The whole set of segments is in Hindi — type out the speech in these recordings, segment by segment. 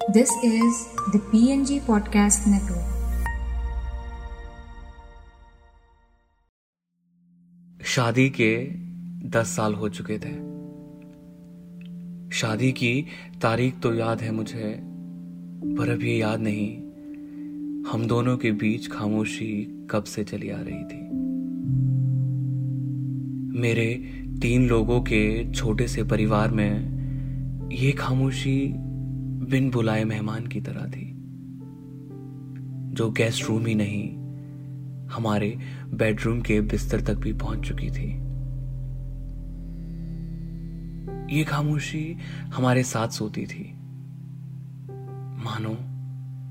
This is the PNG Podcast Network. शादी के दस साल हो चुके थे। शादी की तारीख तो याद है मुझे, पर अब ये याद नहीं। हम दोनों के बीच खामोशी कब से चली आ रही थी। मेरे तीन लोगों के छोटे से परिवार में ये खामोशी बिन बुलाए मेहमान की तरह थी। जो गेस्ट रूम ही नहीं, हमारे बेडरूम के बिस्तर तक भी पहुँच चुकी थी। ये खामोशी हमारे साथ सोती थी। मानो,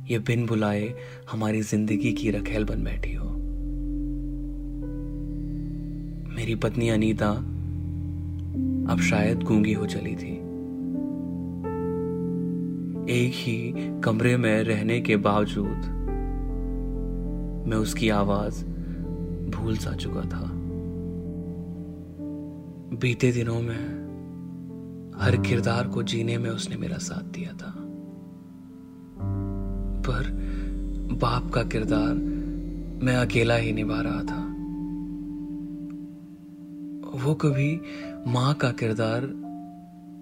ये बिन बुलाए हमारी ज़िंदगी की रखेल बन बैठी हो। मेरी पत्नी अनीता अब शायद गूँगी हो चली थी। एक ही कमरे में रहने के बावजूद मैं उसकी आवाज़ भूल सा चुका था। बीते दिनों में हर किरदार को जीने में उसने मेरा साथ दिया था। पर बाप का किरदार मैं अकेला ही निभा रहा था। वो कभी माँ का किरदार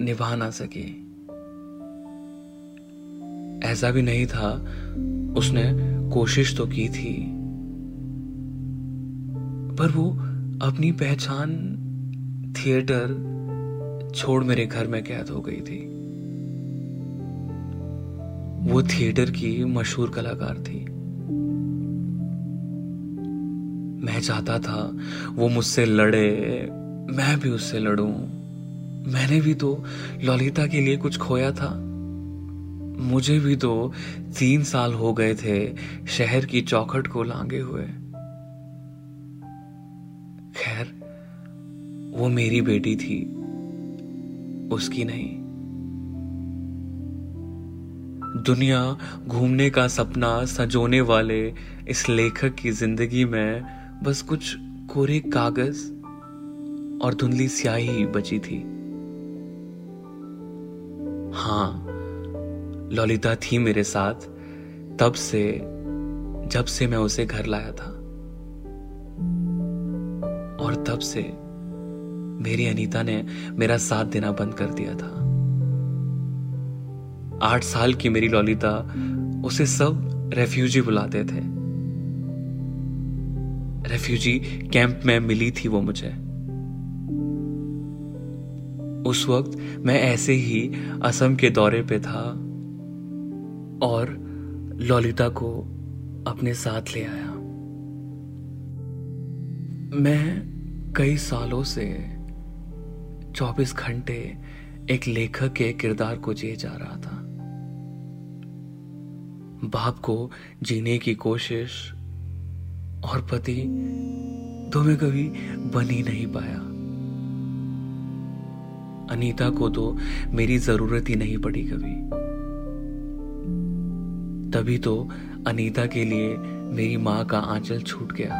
निभा ना सके। ऐसा भी नहीं था। उसने कोशिश तो की थी। पर वो अपनी पहचान थिएटर छोड़ मेरे घर में कैद हो गई थी। वो थिएटर की मशहूर कलाकार थी। मैं चाहता था वो मुझसे लड़े, मैं भी उससे लड़ूं। मैंने भी तो ललिता के लिए कुछ खोया था। मुझे भी तो तीन साल हो गए थे शहर की चौखट को लांगे हुए। खैर, वो मेरी बेटी थी, उसकी नहीं। दुनिया घूमने का सपना सजोने वाले इस लेखक की ज़िंदगी में बस कुछ कोरे कागज़ और धुंधली स्याही बची थी। हाँ ललिता थी मेरे साथ तब से, जब से मैं उसे घर लाया था। और तब से मेरी अनीता ने मेरा साथ देना बंद कर दिया था। आठ साल की मेरी ललिता उसे सब रेफ्यूजी बुलाते थे। रेफ्यूजी कैंप में मिली थी वो मुझे। उस वक्त मैं ऐसे ही असम के दौरे पे था। और ललिता को अपने साथ ले आया। मैं कई सालों से 24 घंटे एक लेखक के किरदार को जिए जा रहा था। बाप को जीने की कोशिश और पति तो मैं कभी बन ही नहीं पाया। अनीता को तो मेरी ज़रूरत ही नहीं पड़ी कभी। तभी तो अनीता के लिए मेरी माँ का आंचल छूट गया।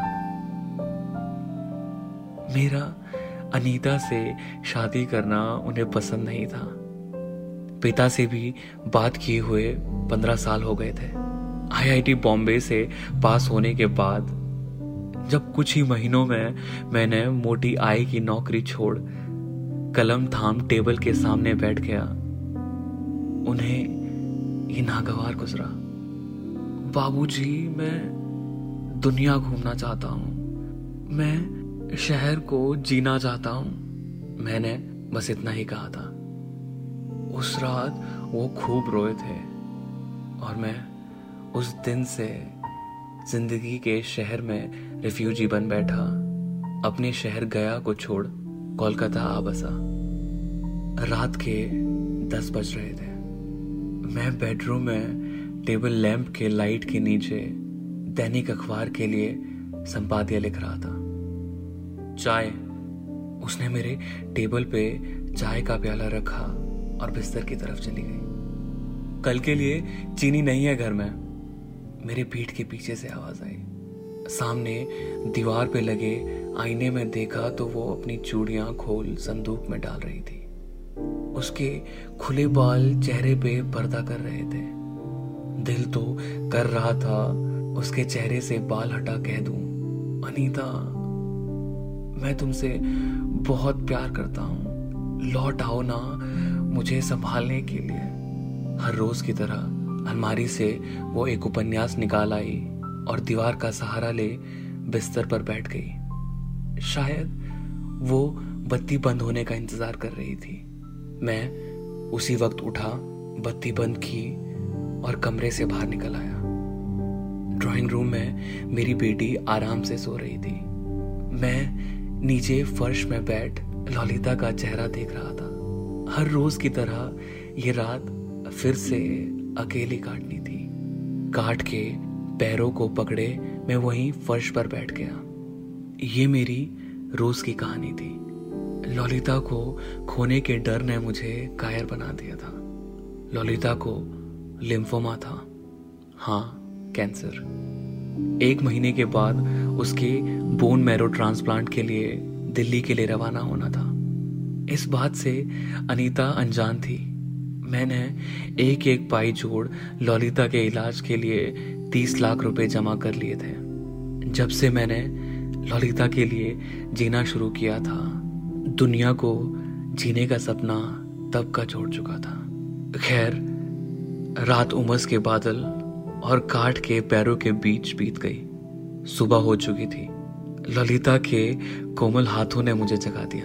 मेरा अनीता से शादी करना उन्हें पसंद नहीं था। पिता से भी बात किए हुए पंद्रह साल हो गए थे। आईआईटी बॉम्बे से पास होने के बाद जब कुछ ही महीनों में मैंने मोटी आय की नौकरी छोड़ कलम थाम टेबल के सामने बैठ गया, उन्हें ये नागवार गुजरा। बाबूजी, मैं दुनिया घूमना चाहता हूँ। मैं शहर को जीना चाहता हूँ। मैंने बस इतना ही कहा था। उस रात वो खूब रोए थे और मैं उस दिन से ज़िंदगी के शहर में रिफ्यूजी बन बैठा। अपने शहर गया को छोड़ कोलकाता आ बसा। रात के दस बज रहे थे। मैं बेडरूम में टेबल लैंप के लाइट के नीचे दैनिक अखबार के लिए संपाद्य लिख रहा था। चाय। उसने मेरे टेबल पे चाय का प्याला रखा और बिस्तर की तरफ़ चली गई। कल के लिए चीनी नहीं है घर में। मेरे पीठ के पीछे से आवाज़ आई। सामने दीवार पे लगे आईने में देखा तो वो अपनी चूड़ियाँ खोल संदूक में डाल रही थी। उसके खुले बाल चेहरे पे पर्दा कर रहे थे। दिल तो कर रहा था, उसके चेहरे से बाल हटा कह दूँ। अनीता, मैं तुमसे बहुत प्यार करता हूँ। लौट आओ ना मुझे संभालने के लिए। हर रोज की तरह अलमारी से वो एक उपन्यास निकाल आई और दीवार का सहारा ले बिस्तर पर बैठ गई। शायद वो बत्ती बंद होने का इंतज़ार कर रही थी। मैं उसी वक्त उठा, बत्ती बंद की और कमरे से बाहर निकल आया। ड्राइंग रूम में मेरी बेटी आराम से सो रही थी। मैं नीचे फर्श में बैठ ललिता का चेहरा देख रहा था। हर रोज की तरह ये रात फिर से अकेली काटनी थी। काट के पैरों को पकड़े मैं वहीं फर्श पर बैठ गया। ये मेरी रोज की कहानी थी। ललिता को खोने के डर ने मुझे कायर बना दिया था। ललिता को लिम्फोमा था। हाँ कैंसर। एक महीने के बाद उसके बोन मैरो ट्रांसप्लांट के लिए दिल्ली के लिए रवाना होना था। इस बात से अनीता अनजान थी। मैंने एक एक पाई जोड़ ललिता के इलाज के लिए तीस लाख रुपए जमा कर लिए थे। जब से मैंने ललिता के लिए जीना शुरू किया था, दुनिया को जीने का सपना तब का छोड़ चुका था। खैर रात उमस के बादल और काट के पैरों के बीच बीत गई। सुबह हो चुकी थी। ललिता के कोमल हाथों ने मुझे जगा दिया।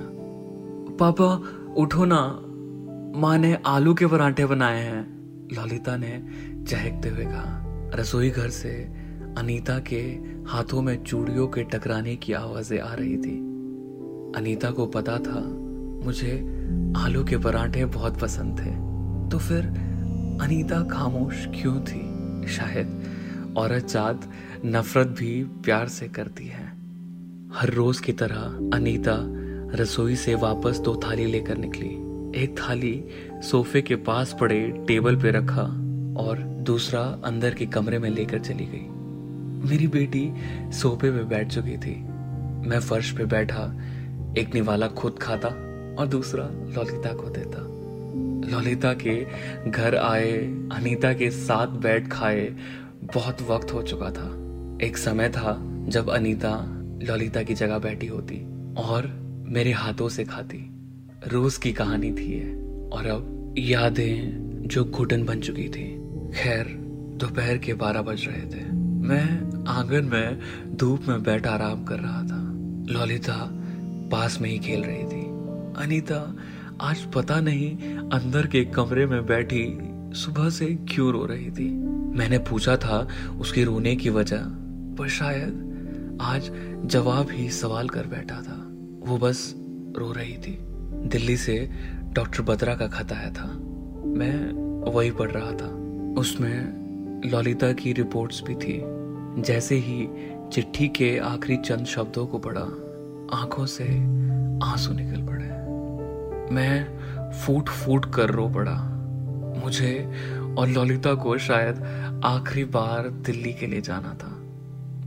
पापा, उठो ना। माँ ने आलू के पराठे बनाए हैं। ललिता ने चहकते हुए कहा। रसोई घर से अनीता के हाथों में चूड़ियों के टकराने की आवाज़ें आ रही थी। अनीता को पता था, मुझे आलू के पराठे बहुत पसंद थे। तो फिर अनीता खामोश क्यों थी? शायद औरत जात नफरत भी प्यार से करती है। हर रोज की तरह अनीता रसोई से वापस दो थाली लेकर निकली। एक थाली सोफे के पास पड़े टेबल पे रखा और दूसरा अंदर के कमरे में लेकर चली गई। मेरी बेटी सोफे पे बैठ चुकी थी। मैं फर्श पे बैठा, एक निवाला खुद खाता और दूसरा ललिता को देता। ललिता के घर आए, अनीता के साथ बैठ खाए, बहुत वक्त हो चुका था। एक समय था जब अनीता ललिता की जगह बैठी होती और मेरे हाथों से खाती। रोज की कहानी थी ये, और अब यादें जो घुटन बन चुकी थी। खैर, दोपहर के बारह बज रहे थे। मैं आँगन में धूप में बैठ आराम कर रहा था। ललिता पास में ही खेल रही थी। अनीता आज पता नहीं अंदर के कमरे में बैठी सुबह से क्यों रो रही थी। मैंने पूछा था उसके रोने की वजह, पर शायद आज जवाब ही सवाल कर बैठा था। वो बस रो रही थी। दिल्ली से डॉक्टर बत्रा का खत आया था। मैं वही पढ़ रहा था। उसमें ललिता की रिपोर्ट्स भी थी। जैसे ही चिट्ठी के आखिरी चंद शब्दों को पढ़ा, आँखों से आँसू निकल पड़े। मैं फूट फूट कर रो पड़ा। मुझे और ललिता को शायद आखिरी बार दिल्ली के लिए जाना था।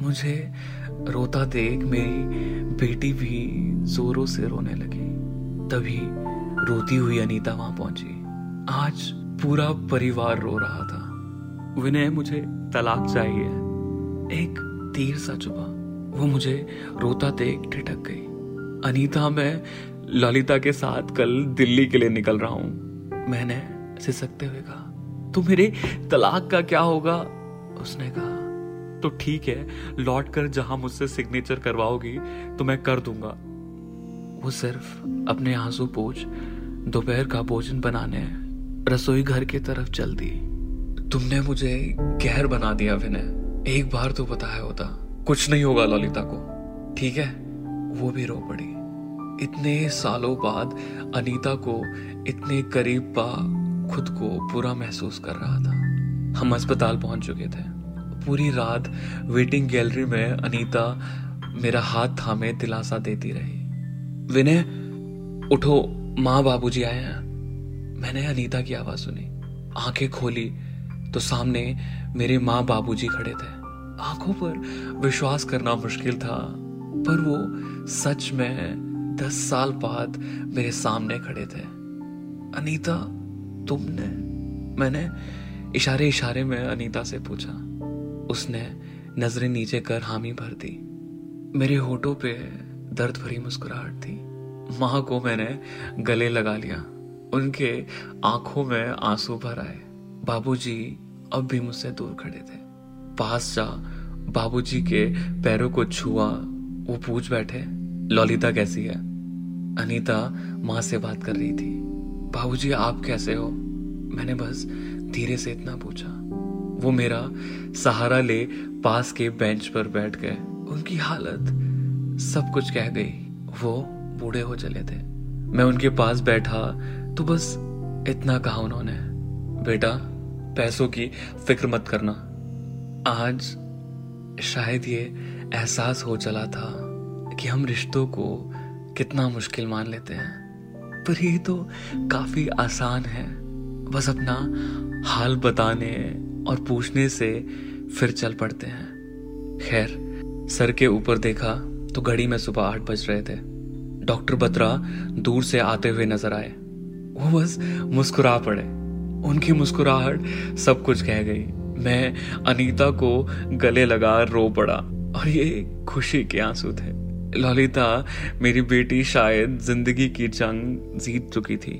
मुझे रोता देख मेरी बेटी भी जोरों से रोने लगी। तभी रोती हुई अनीता वहाँ पहुँची। आज पूरा परिवार रो रहा था। विनय, मुझे तलाक चाहिए। एक तीर सा चुभा वो मुझे रोता देख ठिठक गई। अनीता, मैं ललिता के साथ कल दिल्ली के लिए निकल रहा हूँ। मैंने सिसकते हुए कहा तो मेरे तलाक का क्या होगा? उसने कहा तो ठीक है लौट कर जहाँ मुझसे सिग्नेचर करवाओगी तो मैं कर दूँगा। वो सिर्फ़ अपने आँसू पोछ, दोपहर का भोजन बनाने, रसोई घर की तरफ़ चल दी। तुमने मुझे गहर बना दिया, विनय। एक बार तो बताया होता। कुछ नहीं होगा ललिता को। ठीक है? वो भी रो पड़ी। इतने सालों बाद अनीता को इतने करीब पा खुद को पूरा महसूस कर रहा था। हम अस्पताल पहुँच चुके थे। पूरी रात वेटिंग गैलरी में अनीता मेरा हाथ थामे दिलासा देती रही। विनय, उठो, माँ बाबूजी आए हैं। मैंने अनीता की आवाज़ सुनी। आँखें खोली तो सामने मेरे माँ बाबूजी खड़े थे। आँखों पर विश्वास करना मुश्किल था, पर वो सच में दस साल बाद मेरे सामने खड़े थे। अनीता, तुमने? मैंने इशारे इशारे में अनीता से पूछा। उसने नज़रें नीचे कर हामी भर दी। मेरे होठों पे दर्द भरी मुस्कुराहट थी। माँ को मैंने गले लगा लिया। उनके आँखों में आँसू भर आए। बाबूजी अब भी मुझसे दूर खड़े थे। पास जा बाबूजी के पैरों को छुआ, वो पूछ बैठे ललिता कैसी है? अनीता माँ से बात कर रही थी। बाबूजी, आप कैसे हो? मैंने बस धीरे से इतना पूछा। वो मेरा सहारा ले पास के बेंच पर बैठ गए। उनकी हालत सब कुछ कह गई। वो बूढ़े हो चले थे। मैं उनके पास बैठा तो बस इतना कहा उन्होंने। बेटा, पैसों की फ़िक्र मत करना। आज शायद ये एहसास हो चला था। कि हम रिश्तों को कितना मुश्किल मान लेते हैं। पर ये तो काफ़ी आसान है। बस अपना हाल बताने और पूछने से फिर चल पड़ते हैं। खैर, सर के ऊपर देखा तो घड़ी में सुबह आठ बज रहे थे। डॉक्टर बत्रा दूर से आते हुए नज़र आए। वो बस मुस्कुरा पड़े। उनकी मुस्कुराहट सब कुछ कह गई। मैं अनीता को गले लगा रो पड़ा और ये खुशी के आँसू थे। ललिता, मेरी बेटी शायद ज़िंदगी की जंग जीत चुकी थी।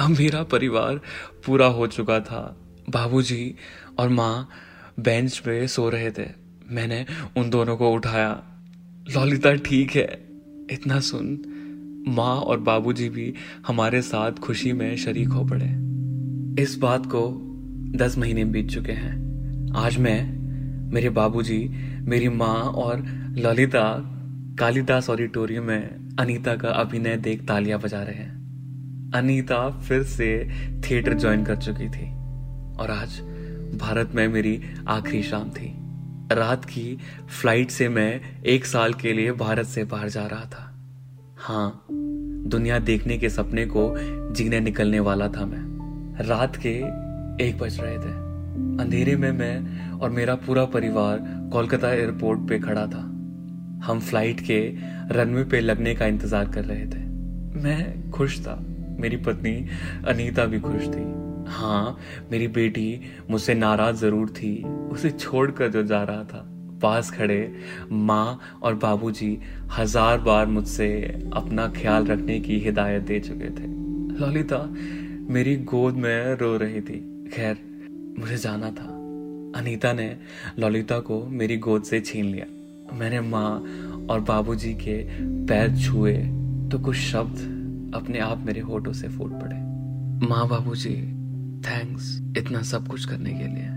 अब मेरा परिवार पूरा हो चुका था। बाबूजी और माँ बेंच पे सो रहे थे। मैंने उन दोनों को उठाया। ललिता, ठीक है, इतना सुन। माँ और बाबूजी भी हमारे साथ खुशी में शरीक हो पड़े। इस बात को दस महीने बीत चुके हैं। आज मैं, मेरे बाबूजी, मेरी माँ और ललिता कालिदास ऑडिटोरियम में अनीता का अभिनय देख तालियाँ बजा रहे हैं। अनीता फिर से थिएटर ज्वाइन कर चुकी थी और आज भारत में मेरी आखिरी शाम थी। रात की फ़्लाइट से मैं एक साल के लिए भारत से बाहर जा रहा था। हाँ दुनिया देखने के सपने को जीने निकलने वाला था मैं। रात के एक बज रहे थे। अंधेरे में मैं और मेरा पूरा परिवार कोलकाता एयरपोर्ट पे खड़ा था। हम फ़्लाइट के रनवे पे लगने का इंतज़ार कर रहे थे। मैं खुश था। मेरी पत्नी अनीता भी खुश थी। हाँ मेरी बेटी मुझसे नाराज़ ज़रूर थी। उसे छोड़कर जो जा रहा था, पास खड़े माँ और बाबूजी हज़ार बार मुझसे अपना ख्याल रखने की हिदायत दे चुके थे। ललिता मेरी गोद में रो रही थी। खैर, मुझे जाना था। अनीता ने ललिता को मेरी गोद से छीन लिया। मैंने माँ और बाबूजी के पैर छुए तो कुछ शब्द अपने आप मेरे होठों से फूट पड़े। माँ बाबूजी थैंक्स इतना सब कुछ करने के लिए।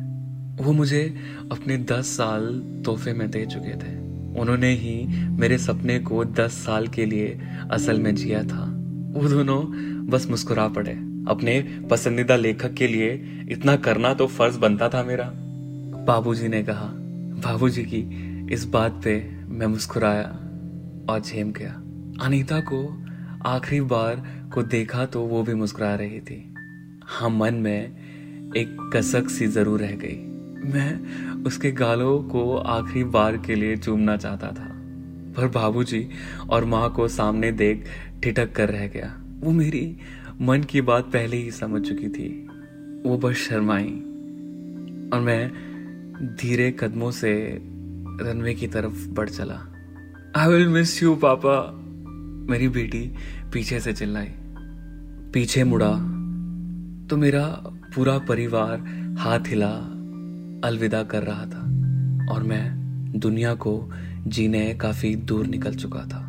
वो मुझे अपने दस साल तोहफे में दे चुके थे। उन्होंने ही मेरे सपने को दस साल के लिए असल में जिया था। वो दोनों बस मुस्कुरा पड़े। अपने पसंदीदा लेखक के लिए इतना करना तो फ़र्ज़ बनता था मेरा। बाबूजी ने कहा, बाबूजी की इस बात पे मैं मुस्कुराया और झेम गया। अनीता को आखिरी बार को देखा तो वो भी मुस्कुरा रही थी। हाँ मन में एक कसक सी ज़रूर रह गई। मैं उसके गालों को आखिरी बार के लिए चूमना चाहता था, पर बाबूजी और माँ को सामने देख ठिठक कर रह गया। वो मेरी मन की बात पहले ही समझ चुकी थी। वो बस शर्माई और मैं धीरे कदमों से रनवे की तरफ़ बढ़ चला। आई विल मिस यू पापा। मेरी बेटी पीछे से चिल्लाई। पीछे मुड़ा तो मेरा पूरा परिवार हाथ हिला, अलविदा कर रहा था और मैं दुनिया को जीने काफ़ी दूर निकल चुका था।